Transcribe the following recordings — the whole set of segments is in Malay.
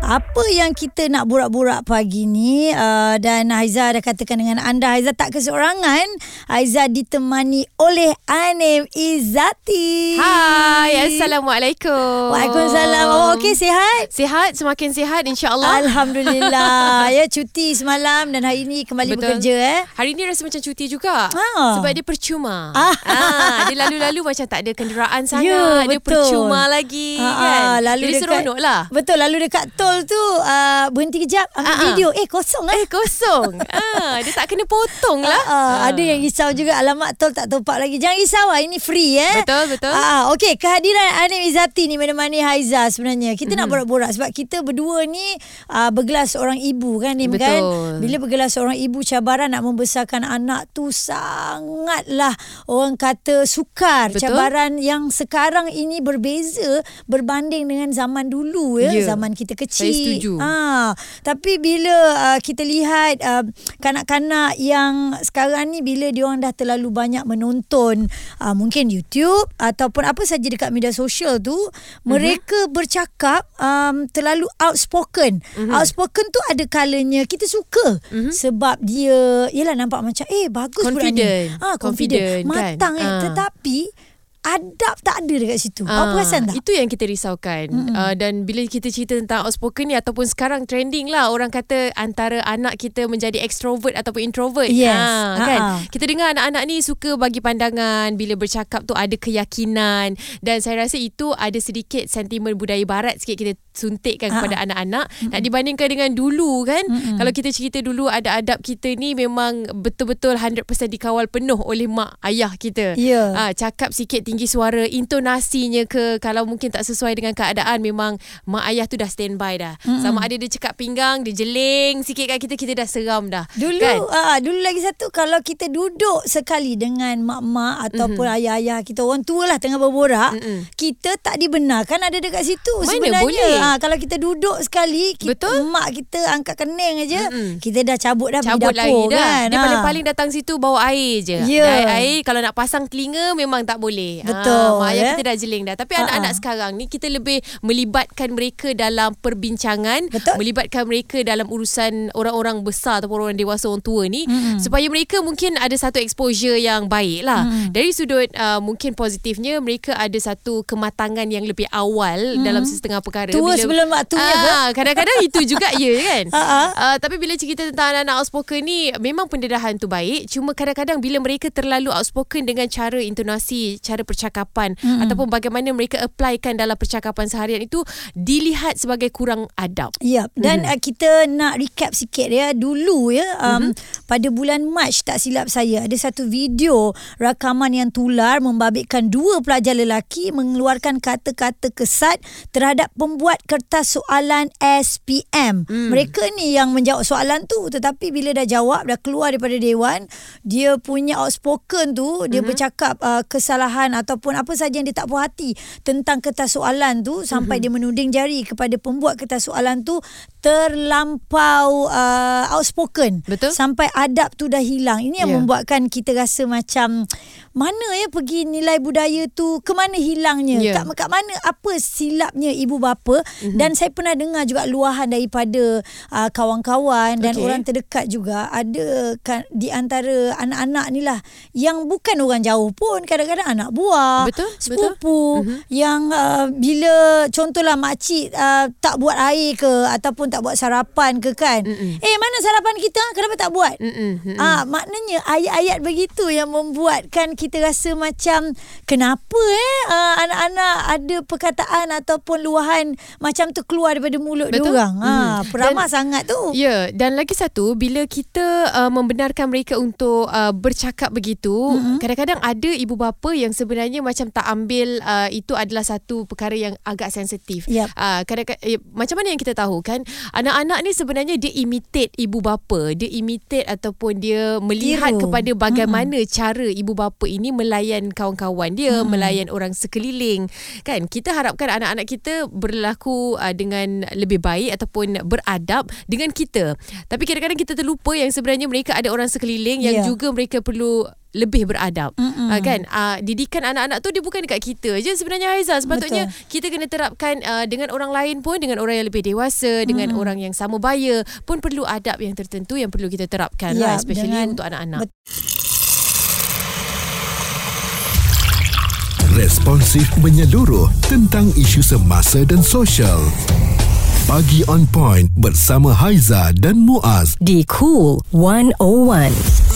Apa yang kita nak borak-borak pagi ni uh, dan Haiza dah katakan dengan anda Haiza tak keseorangan Haiza ditemani oleh Anim Izzati Hai, Assalamualaikum. Waalaikumsalam Oh okey sihat? Sihat, semakin sihat insyaAllah. Alhamdulillah Ya cuti semalam dan hari ni kembali Betul. bekerja eh Hari ni rasa macam cuti juga. Ah. Sebab dia percuma. Ah. Ah, dia lalu-lalu macam tak ada kenderaan sangat. Ya, dia betul. percuma lagi Ah, kan. ah, lalu Jadi dekat, seronok lah. Betul lalu dekat tol tu uh, Berhenti kejap Ambil Ah, ah. video Eh kosong lah Eh, kosong. ah, dia tak kena potong lah. Uh, uh, ada yang risau juga alamat tol tak topak lagi. Jangan risau lah ini free eh. Betul, betul. Ah uh, okey kehadiran Anim Izzati ni menemani Haiza sebenarnya. Kita mm-hmm. nak Mhm. borak-borak sebab kita berdua ni uh, bergelar seorang ibu kan Nim kan. Betul. Bila bergelar seorang ibu cabaran nak membesarkan anak tu sangatlah orang kata sukar. Betul. Cabaran yang sekarang ini berbeza berbanding dengan zaman dulu ya, Ya. zaman kita kecil. Saya setuju. Ah, tapi bila uh, kita lihat uh, kanak-kanak yang sekarang ni bila dia orang dah terlalu banyak menonton uh, mungkin YouTube ataupun apa saja dekat media sosial tu, Mhm. mereka bercakap um, terlalu outspoken. Mhm. Outspoken tu ada kalanya kita suka sebab dia yalah nampak macam eh bagus budak ni. Confident. Ah, confident. Confident, kan? Matang eh. Ah. Tetapi adab tak ada dekat situ. Ah, Apa perasan tak? Itu yang kita risaukan. Uh, dan bila kita cerita tentang outspoken ni ataupun sekarang trending lah orang kata antara anak kita menjadi extrovert ataupun introvert. Yes. Ah, kan? Ah, ah. Kita dengar anak-anak ni suka bagi pandangan bila bercakap tu ada keyakinan dan saya rasa itu ada sedikit sentimen budaya barat sikit kita suntikkan Ah. kepada anak-anak nak dibandingkan dengan dulu kan. Kalau kita cerita dulu ada adab kita ni memang betul-betul 100% dikawal penuh oleh mak ayah kita. Ya. Ah, cakap sikit tinggi suara, intonasinya ke kalau mungkin tak sesuai dengan keadaan memang mak ayah tu dah standby dah. Mm-hmm. Sama ada dia cakap pinggang, dia jeling sikit kat kita kita dah seram dah. Dulu kan? ah dulu lagi satu kalau kita duduk sekali dengan mak-mak ataupun mm-hmm. ayah-ayah kita orang tua lah tengah berborak, Mm-mm. kita tak dibenarkan ada dekat situ Mana sebenarnya. boleh? Ah kalau kita duduk sekali, kita, Betul. mak kita angkat kening aja, Mm-mm. kita dah cabut dah Cabut pergi lagi dapur dah. kan. Dia Ah. paling-paling datang situ bawa air je. Air, air kalau nak pasang telinga memang tak boleh. Betul, Ah, mak ayah ya. kita dah jeling dah. Tapi Ah, anak-anak ah. sekarang ni kita lebih melibatkan mereka dalam perbincangan, Betul. melibatkan mereka dalam urusan orang-orang besar ataupun orang dewasa orang tua ni Mm-mm. supaya mereka mungkin ada satu exposure yang baik lah. Mm. Dari sudut uh, mungkin positifnya mereka ada satu kematangan yang lebih awal dalam setengah perkara. Tua sebelum waktunya ke? ah, Kadang-kadang itu juga ya kan. Ah, ah. Uh, tapi bila cerita tentang anak-anak outspoken ni memang pendedahan tu baik cuma kadang-kadang bila mereka terlalu outspoken dengan cara intonasi cara percakapan mm-hmm. ataupun bagaimana mereka applykan dalam percakapan seharian itu dilihat sebagai kurang adab Ya, dan mm-hmm. uh, kita nak recap sikit ya. Dulu ya, um, mm-hmm. pada bulan Mac tak silap saya ada satu video rakaman yang tular membabitkan dua pelajar lelaki mengeluarkan kata-kata kesat terhadap pembuat kertas soalan SPM. Mm. Mereka ni yang menjawab soalan tu tetapi bila dah jawab dah keluar daripada dewan, dia punya outspoken tu dia mm-hmm. bercakap uh, kesalahan ataupun apa saja yang dia tak puas hati tentang kertas soalan tu sampai mm-hmm. dia menuding jari kepada pembuat kertas soalan tu terlampau uh, outspoken Betul. sampai adab tu dah hilang ini yang Ya. membuatkan kita rasa macam mana ya pergi nilai budaya tu ke mana hilangnya Ya. kat, kat mana apa silapnya ibu bapa mm-hmm. dan saya pernah dengar juga luahan daripada uh, kawan-kawan dan Okey. orang terdekat juga ada kan, di antara anak-anak ni lah yang bukan orang jauh pun kadang-kadang anak buah Betul, sepupu betul. Mhm. yang uh, bila contohlah makcik uh, tak buat air ke ataupun tak buat sarapan ke kan Mm-mm. eh mana sarapan kita kenapa tak buat Mm-mm. Ah, maknanya ayat-ayat begitu yang membuatkan kita rasa macam kenapa eh uh, anak-anak ada perkataan ataupun luahan macam tu keluar daripada mulut dia orang. Ah, Mhm. peramah sangat tu. Ya, dan lagi satu bila kita uh, membenarkan mereka untuk uh, bercakap begitu, mm-hmm. kadang-kadang ada ibu bapa yang sebenarnya sebenarnya macam tak ambil uh, itu adalah satu perkara yang agak sensitif. Yap. Uh, kadang-kadang eh, macam mana yang kita tahu kan anak-anak ni sebenarnya dia imitate ibu bapa, dia imitate ataupun dia melihat Tiru. kepada bagaimana mm-hmm. cara ibu bapa ini melayan kawan-kawan dia, mm. melayan orang sekeliling. Kan kita harapkan anak-anak kita berlaku uh, dengan lebih baik ataupun beradab dengan kita. Tapi kadang-kadang kita terlupa yang sebenarnya mereka ada orang sekeliling yang Ya. juga mereka perlu lebih beradab Mm-mm. uh, kan uh, didikan anak-anak tu dia bukan dekat kita je sebenarnya Haiza sepatutnya Betul. kita kena terapkan uh, dengan orang lain pun dengan orang yang lebih dewasa dengan orang yang sama baya pun perlu adab yang tertentu yang perlu kita terapkan Ya, lah especially dengan- untuk anak-anak Bet- Responsif menyeluruh tentang isu semasa dan sosial. Pagi on point bersama Haiza dan Muaz. di Cool 101.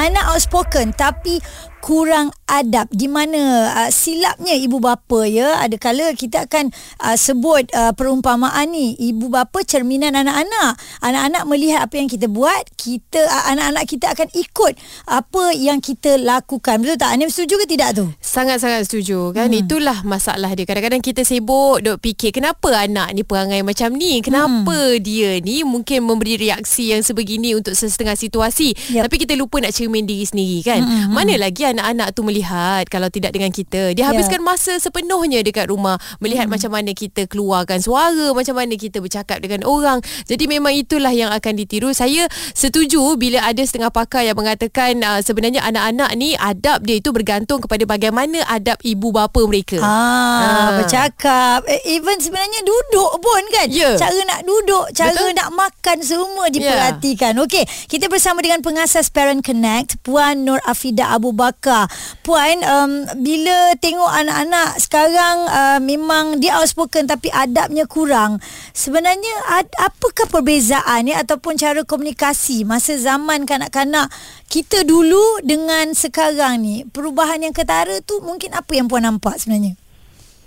Anak outspoken tapi kurang adab. Di mana uh, silapnya ibu bapa ya ada kala kita akan uh, sebut uh, perumpamaan ni ibu bapa cerminan anak-anak. Anak-anak melihat apa yang kita buat kita uh, anak-anak kita akan ikut apa yang kita lakukan. Betul tak? Anim setuju ke tidak tu? Sangat-sangat setuju kan? Hmm. Itulah masalah dia. Kadang-kadang kita sibuk Duk fikir Kenapa anak ni perangai macam ni? Kenapa hmm. dia ni Mungkin memberi reaksi yang sebegini Untuk sesetengah situasi? Yap. Tapi kita lupa nak cermin diri sendiri kan? Hmm. Mana lagi anak-anak tu melihat Kalau tidak dengan kita Dia Ya. habiskan masa sepenuhnya Dekat rumah Melihat hmm. macam mana kita keluarkan suara Macam mana kita bercakap dengan orang Jadi memang itulah yang akan ditiru Saya setuju Bila ada setengah pakar yang mengatakan uh, Sebenarnya anak-anak ni Adab dia itu bergantung kepada bagaimana adab ibu bapa mereka. Ah, Ah. bercakap Eh, Even sebenarnya duduk pun kan Ya. Cara nak duduk Cara Betul. nak makan Semua diperhatikan Okey Kita bersama dengan pengasas Parent Connect Puan Nur Afida Abu Bakar Puan um, Bila tengok anak-anak Sekarang uh, Memang dia outspoken Tapi adabnya kurang Sebenarnya ad, Apakah perbezaan ya Ataupun cara komunikasi Masa zaman kanak-kanak Kita dulu Dengan sekarang ni Perubahan yang ketara tu Mungkin apa yang puan nampak sebenarnya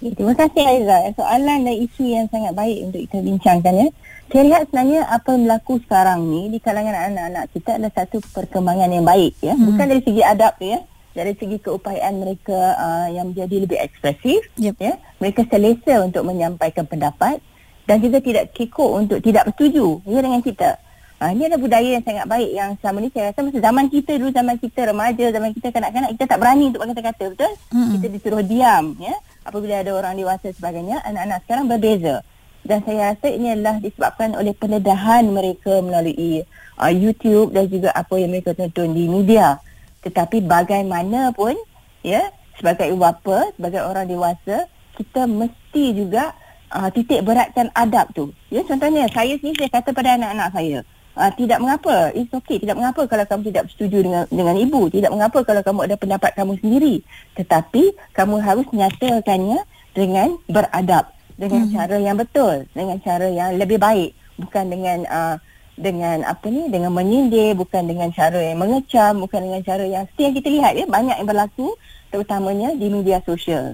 Ya, terima kasih Aiza. Soalan dan isu yang sangat baik untuk kita bincangkan ya. Saya lihat sebenarnya apa yang berlaku sekarang ni di kalangan anak-anak kita adalah satu perkembangan yang baik ya. Hmm. Bukan dari segi adab tu ya. Dari segi keupayaan mereka uh, yang menjadi lebih ekspresif Yep. ya. Mereka selesa untuk menyampaikan pendapat dan juga tidak kekok untuk tidak bersetuju ya dengan kita. Ha, ini adalah budaya yang sangat baik yang selama ni saya rasa masa zaman kita dulu, zaman kita remaja, zaman kita kanak-kanak, kita tak berani untuk berkata-kata, betul? Mm-mm. Kita disuruh diam, ya. Apabila ada orang dewasa sebagainya, anak-anak sekarang berbeza. Dan saya rasa ini adalah disebabkan oleh pendedahan mereka melalui uh, YouTube dan juga apa yang mereka tonton di media. Tetapi bagaimanapun, ya, sebagai ibu bapa, sebagai orang dewasa, kita mesti juga uh, titik beratkan adab tu. Ya, contohnya saya sendiri saya kata pada anak-anak saya, uh, tidak mengapa, it's okay, tidak mengapa kalau kamu tidak bersetuju dengan dengan ibu, tidak mengapa kalau kamu ada pendapat kamu sendiri. Tetapi kamu harus nyatakannya dengan beradab, dengan mm-hmm. cara yang betul, dengan cara yang lebih baik, bukan dengan uh, dengan apa ni dengan menyindir bukan dengan cara yang mengecam bukan dengan cara yang seperti yang kita lihat ya banyak yang berlaku terutamanya di media sosial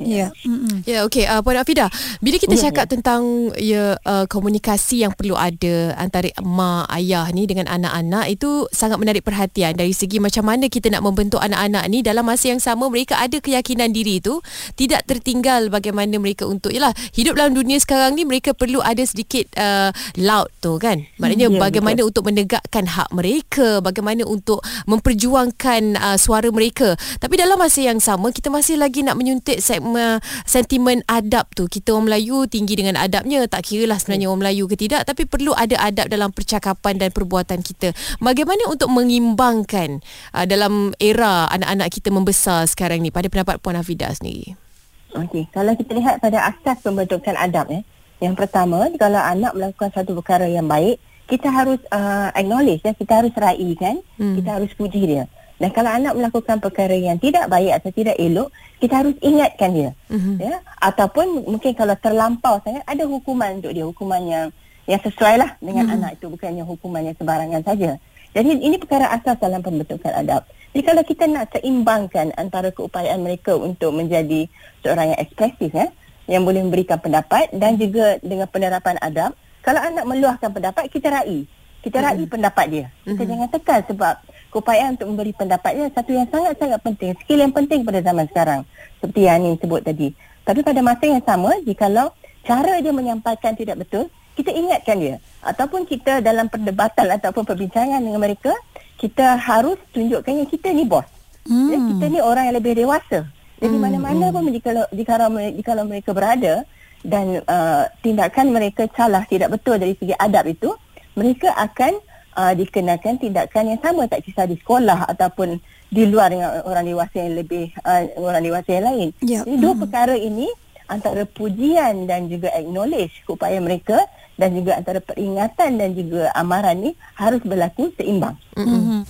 Ya. Mm-mm. Ya, okey. Uh, Puan Afida, bila kita Ya, cakap tentang ya uh, komunikasi yang perlu ada antara mak, ayah ni dengan anak-anak itu sangat menarik perhatian dari segi macam mana kita nak membentuk anak-anak ni dalam masa yang sama mereka ada keyakinan diri tu tidak tertinggal bagaimana mereka untuk yalah hidup dalam dunia sekarang ni mereka perlu ada sedikit uh, loud tu kan. Maknanya Ya, bagaimana untuk menegakkan hak mereka, bagaimana untuk memperjuangkan uh, suara mereka. Tapi dalam masa yang sama kita masih lagi nak menyuntik segmen sentimen adab tu. Kita orang Melayu tinggi dengan adabnya, tak kira lah sebenarnya orang Melayu ke tidak, tapi perlu ada adab dalam percakapan dan perbuatan kita. Bagaimana untuk mengimbangkan uh, dalam era anak-anak kita membesar sekarang ni pada pendapat Puan Hafidah sendiri? Okey, kalau kita lihat pada asas pembentukan adab ya. Yang pertama, kalau anak melakukan satu perkara yang baik, kita harus uh, acknowledge ya, kita harus raikan, Hmm. hmm. kita harus puji dia. Dan kalau anak melakukan perkara yang tidak baik atau tidak elok, kita harus ingatkan dia. Mhm. Ya, ataupun mungkin kalau terlampau sangat ada hukuman untuk dia, hukuman yang yang sesuai lah dengan Hmm. hmm. anak itu bukannya hukuman yang sembarangan saja. Jadi ini perkara asas dalam pembentukan adab. Jadi kalau kita nak seimbangkan antara keupayaan mereka untuk menjadi seorang yang ekspresif ya, yang boleh memberikan pendapat dan juga dengan penerapan adab, kalau anak meluahkan pendapat kita rai. Kita rai pendapat dia. Kita Mhm. jangan tekan sebab keupayaan untuk memberi pendapatnya satu yang sangat-sangat penting, skill yang penting pada zaman sekarang. Seperti yang Anin sebut tadi. Tapi pada masa yang sama, jikalau cara dia menyampaikan tidak betul, kita ingatkan dia. Ataupun kita dalam perdebatan ataupun perbincangan dengan mereka, kita harus tunjukkan yang kita ni bos. Hmm. Ya, kita ni orang yang lebih dewasa. Jadi hmm. mana-mana pun jikalau, jikalau, jikalau mereka berada dan uh, tindakan mereka salah tidak betul dari segi adab itu, mereka akan uh, dikenakan tindakan yang sama tak kisah di sekolah ataupun di luar dengan orang dewasa yang lebih uh, orang dewasa yang lain. Yep. Jadi dua perkara ini antara pujian dan juga acknowledge keupayaan mereka dan juga antara peringatan dan juga amaran ni harus berlaku seimbang. Mm-hmm.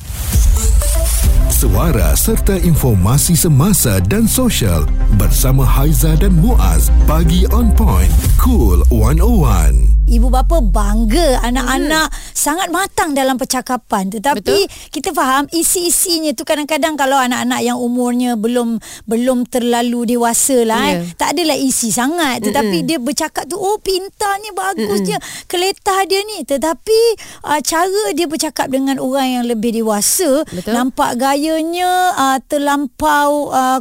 Suara serta informasi semasa dan sosial bersama Haiza dan Muaz pagi on point cool 101 ibu bapa bangga anak-anak hmm. sangat matang dalam percakapan tetapi Betul. kita faham isi-isinya tu kadang-kadang kalau anak-anak yang umurnya belum belum terlalu dewasa lah yeah. eh, tak adalah isi sangat tetapi Mm-mm. dia bercakap tu oh pintarnya bagusnya Mm-mm. keletah dia ni tetapi uh, cara dia bercakap dengan orang yang lebih dewasa Betul. nampak gayanya uh, terlampau uh,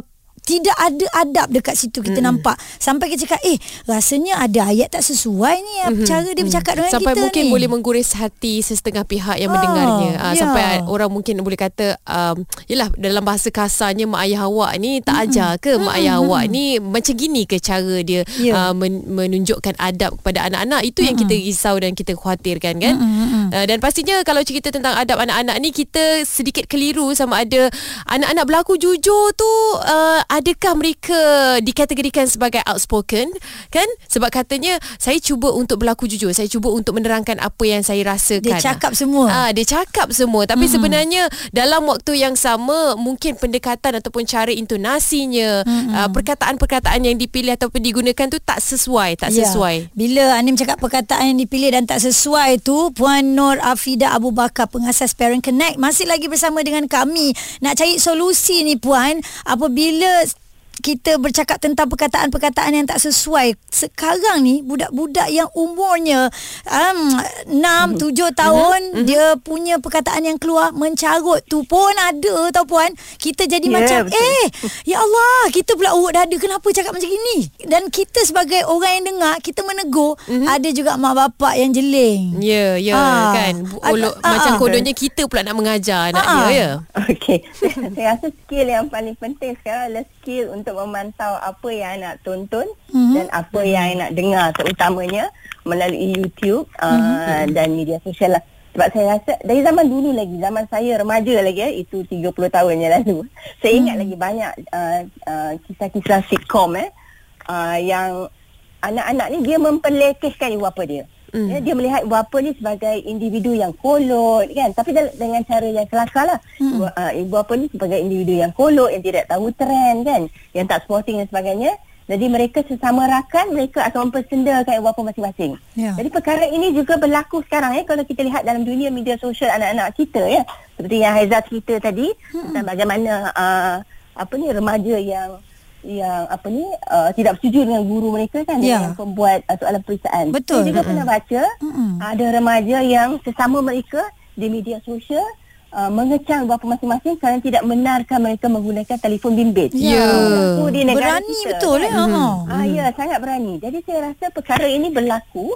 tidak ada adab dekat situ kita mm. nampak sampai kita cakap eh rasanya ada ayat tak sesuai ni mm-hmm. cara dia bercakap dengan sampai kita ni sampai mungkin boleh menggores hati sesetengah pihak yang ah, mendengarnya yeah. sampai orang mungkin boleh kata um, yalah dalam bahasa kasarnya mak ayah awak ni tak mm-hmm. ajar ke mak ayah mm-hmm. awak ni macam gini ke cara dia yeah. uh, men- menunjukkan adab kepada anak-anak itu mm-hmm. yang kita risau dan kita khawatirkan kan mm-hmm. uh, dan pastinya kalau cerita tentang adab anak-anak ni kita sedikit keliru sama ada anak-anak berlaku jujur tu uh, adakah mereka dikategorikan sebagai outspoken kan sebab katanya saya cuba untuk berlaku jujur saya cuba untuk menerangkan apa yang saya rasakan dia cakap semua ah dia cakap semua tapi hmm. sebenarnya dalam waktu yang sama mungkin pendekatan ataupun cara intonasinya hmm. uh, perkataan-perkataan yang dipilih ataupun digunakan tu tak sesuai tak ya. sesuai bila Anim cakap perkataan yang dipilih dan tak sesuai tu Puan Nur Afida Abu Bakar pengasas Parent Connect masih lagi bersama dengan kami nak cari solusi ni puan apabila kita bercakap tentang perkataan-perkataan yang tak sesuai. Sekarang ni budak-budak yang umurnya um, 6 7 hmm. tahun mm-hmm. dia punya perkataan yang keluar mencarut tu pun ada tau puan. Kita jadi yeah, macam betul. eh ya Allah kita pula urut dada kenapa cakap macam gini? Dan kita sebagai orang yang dengar kita menegur mm-hmm. ada juga mak bapak yang jeling. Ya yeah, ya yeah, ha. kan. Uluk, ha. macam kodonnya kita pula nak mengajar anak ha. dia ya. Okey. Saya rasa skill yang paling penting sekarang adalah skill untuk untuk memantau apa yang nak tonton mm-hmm. dan apa yang nak dengar terutamanya melalui YouTube mm-hmm. dan media sosial lah. Sebab saya rasa dari zaman dulu lagi, zaman saya remaja lagi eh, itu 30 tahun yang lalu. Saya ingat mm-hmm. lagi banyak uh, uh, kisah-kisah sitcom eh, uh, yang anak-anak ni dia memperlekehkan ibu bapa dia. Mm. Ya, dia melihat ibu bapa ni sebagai individu yang kolot kan tapi dengan cara yang kelakar lah mm. ibu, uh, ibu bapa ni sebagai individu yang kolot yang tidak tahu trend kan yang tak sporting dan sebagainya jadi mereka sesama rakan mereka akan mempersendakan ibu bapa masing-masing yeah. jadi perkara ini juga berlaku sekarang ya kalau kita lihat dalam dunia media sosial anak-anak kita ya seperti yang Haiza cerita tadi mm. tentang bagaimana uh, apa ni remaja yang yang apa ni uh, tidak bersetuju dengan guru mereka kan yeah. yang pembuat uh, soalan periksaan. Betul. Saya juga mm-hmm. pernah baca mm-hmm. ada remaja yang sesama mereka di media sosial uh, mengecam bapa masing-masing kerana tidak benarkan mereka menggunakan telefon bimbit. Ya. Yeah. Di berani kita, betul kan? ya. Mm-hmm. Ah ya, sangat berani. Jadi saya rasa perkara ini berlaku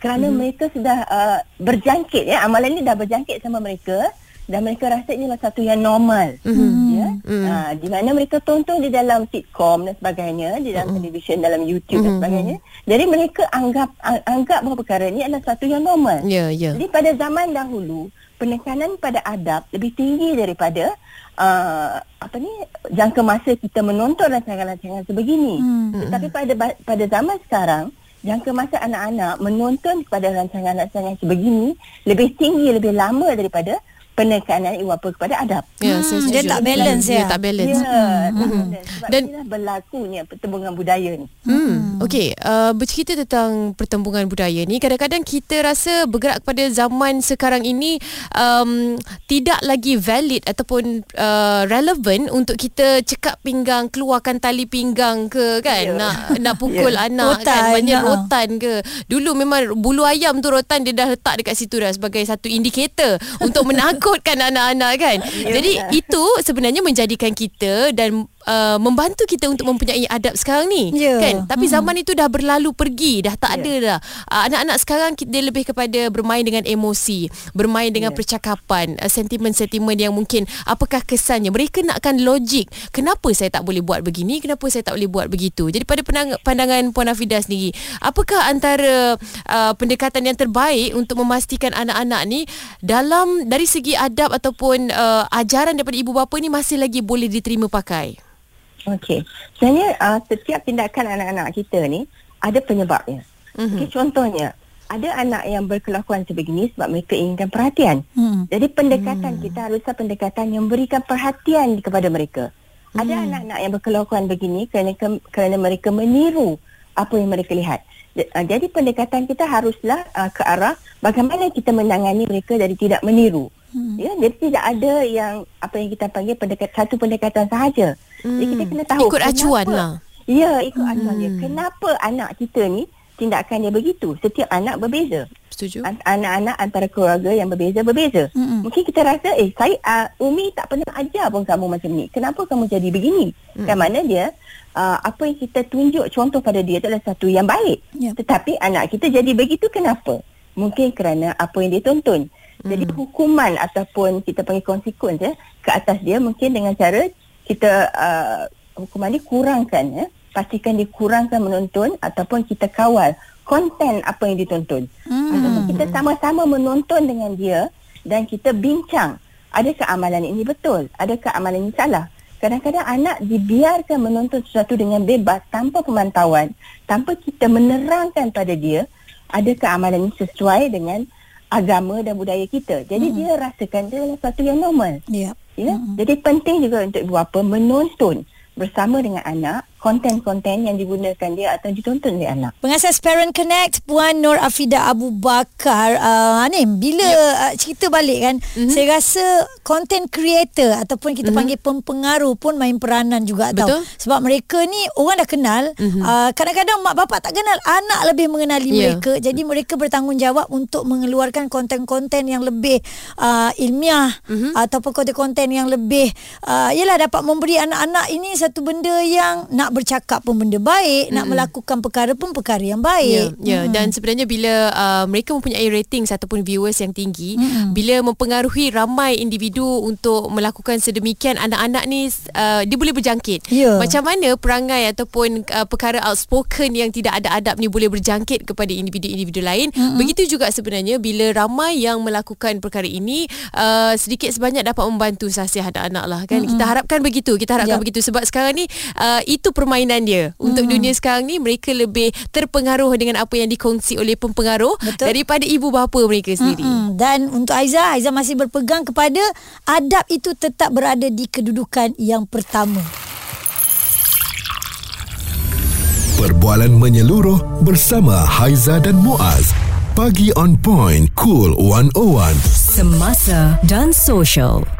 kerana mm-hmm. mereka sudah uh, berjangkit ya. Amalan ini dah berjangkit sama mereka dan mereka rasa ini adalah satu yang normal mm-hmm. Mm-hmm. ha, di mana mereka tonton di dalam sitcom dan sebagainya di dalam mm-hmm. televisyen dalam YouTube mm-hmm. dan sebagainya jadi mereka anggap anggap bahawa perkara ini adalah satu yang normal yeah, yeah. jadi pada zaman dahulu penekanan pada adab lebih tinggi daripada uh, apa ni jangka masa kita menonton rancangan-rancangan sebegini mm-hmm. tetapi pada pada zaman sekarang jangka masa anak-anak menonton kepada rancangan-rancangan sebegini lebih tinggi lebih lama daripada penekanan ibu bapa kepada adab. Ya, hmm, saya dia tak balance ya. Dia tak balance. Ya, hmm. tak balance. Sebab Dan inilah berlakunya pertembungan budaya ni. Hmm. Okey, uh, bercerita tentang pertembungan budaya ni, kadang-kadang kita rasa bergerak pada zaman sekarang ini um, tidak lagi valid ataupun uh, relevant untuk kita cekak pinggang, keluarkan tali pinggang ke kan? Yeah. Nak nak pukul yeah. anak rotan, kan? Banyak ya. rotan ke? Dulu memang bulu ayam tu rotan dia dah letak dekat situ dah sebagai satu indikator untuk menakut ikutkan anak-anak kan. Ya, Jadi benar. itu sebenarnya menjadikan kita dan uh, membantu kita untuk mempunyai adab sekarang ni Ya. kan. Tapi zaman itu dah berlalu pergi, dah tak Ya. ada dah. Uh, anak-anak sekarang kita dia lebih kepada bermain dengan emosi, bermain dengan Ya. percakapan, uh, sentimen-sentimen yang mungkin apakah kesannya. Mereka nakkan logik. Kenapa saya tak boleh buat begini? Kenapa saya tak boleh buat begitu? Jadi pada pandang- pandangan Puan Afidah sendiri, apakah antara uh, pendekatan yang terbaik untuk memastikan anak-anak ni dalam dari segi adab ataupun uh, ajaran daripada ibu bapa ni masih lagi boleh diterima pakai? Okey. Sebenarnya uh, setiap tindakan anak-anak kita ni ada penyebabnya. Mhm. Mm-hmm. Okay, contohnya, ada anak yang berkelakuan sebegini sebab mereka inginkan perhatian. Hmm. Jadi pendekatan hmm. kita haruslah pendekatan yang berikan perhatian kepada mereka. Ada Hmm. anak-anak yang berkelakuan begini kerana kerana mereka meniru apa yang mereka lihat. Uh, Jadi pendekatan kita haruslah uh, ke arah bagaimana kita menangani mereka dari tidak meniru. Hmm. Ya, jadi tidak ada yang apa yang kita panggil pendekat satu pendekatan sahaja. Hmm. Jadi kita kena tahu Ikut acuan lah. Ya, ikut hmm. acuan dia. Kenapa anak kita ni tindakan dia begitu? Setiap anak berbeza. Setuju? An- anak-anak antara keluarga yang berbeza berbeza. Mm-mm. Mungkin kita rasa eh saya uh, Umi tak pernah ajar pun kamu macam ni. Kenapa kamu jadi begini? Mm. Kan mana dia uh, apa yang kita tunjuk contoh pada dia adalah satu yang baik. Ya. Tetapi anak kita jadi begitu kenapa? Mungkin kerana apa yang dia tonton. Jadi hukuman ataupun kita panggil konsekuens ya ke atas dia mungkin dengan cara kita uh, hukuman ni kurangkan ya. Pastikan dikurangkan menonton ataupun kita kawal konten apa yang ditonton. Hmm. Ataupun kita sama-sama menonton dengan dia dan kita bincang adakah amalan ini betul, adakah amalan ini salah. Kadang-kadang anak dibiarkan menonton sesuatu dengan bebas tanpa pemantauan, tanpa kita menerangkan pada dia adakah amalan ini sesuai dengan agama dan budaya kita. Jadi hmm. dia rasakan dia adalah sesuatu yang normal. Ya. Ya? Mm-hmm. Jadi penting juga untuk ibu bapa menonton bersama dengan anak konten-konten yang digunakan dia atau ditonton oleh anak. Pengasas Parent Connect Puan Nur Afida Abu Bakar uh, ni bila yep. uh, cerita balik kan mm-hmm. saya rasa content creator ataupun kita mm-hmm. panggil pempengaruh pun main peranan juga Betul. tau sebab mereka ni orang dah kenal mm-hmm. uh, kadang-kadang mak bapak tak kenal anak lebih mengenali Yeah. mereka jadi mereka bertanggungjawab untuk mengeluarkan konten-konten yang lebih uh, ilmiah mm-hmm. ataupun konten-konten yang lebih uh, yalah dapat memberi anak-anak ini satu benda yang nak bercakap pun benda baik, mm. nak melakukan perkara pun perkara yang Ya, baik. ya. dan sebenarnya bila uh, mereka mempunyai ratings ataupun viewers yang tinggi, mm-hmm. bila mempengaruhi ramai individu untuk melakukan sedemikian anak-anak ni uh, dia boleh berjangkit. Ya. Macam mana perangai ataupun uh, perkara outspoken yang tidak ada adab ni boleh berjangkit kepada individu-individu lain. Mm-hmm. Begitu juga sebenarnya bila ramai yang melakukan perkara ini uh, sedikit sebanyak dapat membantu sasiah anak-anak lah kan. Mm-hmm. Kita harapkan begitu, kita harapkan Ya. begitu sebab sekarang ni uh, itu permainan dia. Untuk Hmm. dunia sekarang ni mereka lebih terpengaruh dengan apa yang dikongsi oleh pempengaruh Betul. daripada ibu bapa mereka sendiri. Mm-mm. Dan untuk Aiza, Aiza masih berpegang kepada adab itu tetap berada di kedudukan yang pertama. Perbualan menyeluruh bersama Haiza dan Muaz. Pagi on point, cool 101. Semasa dan social.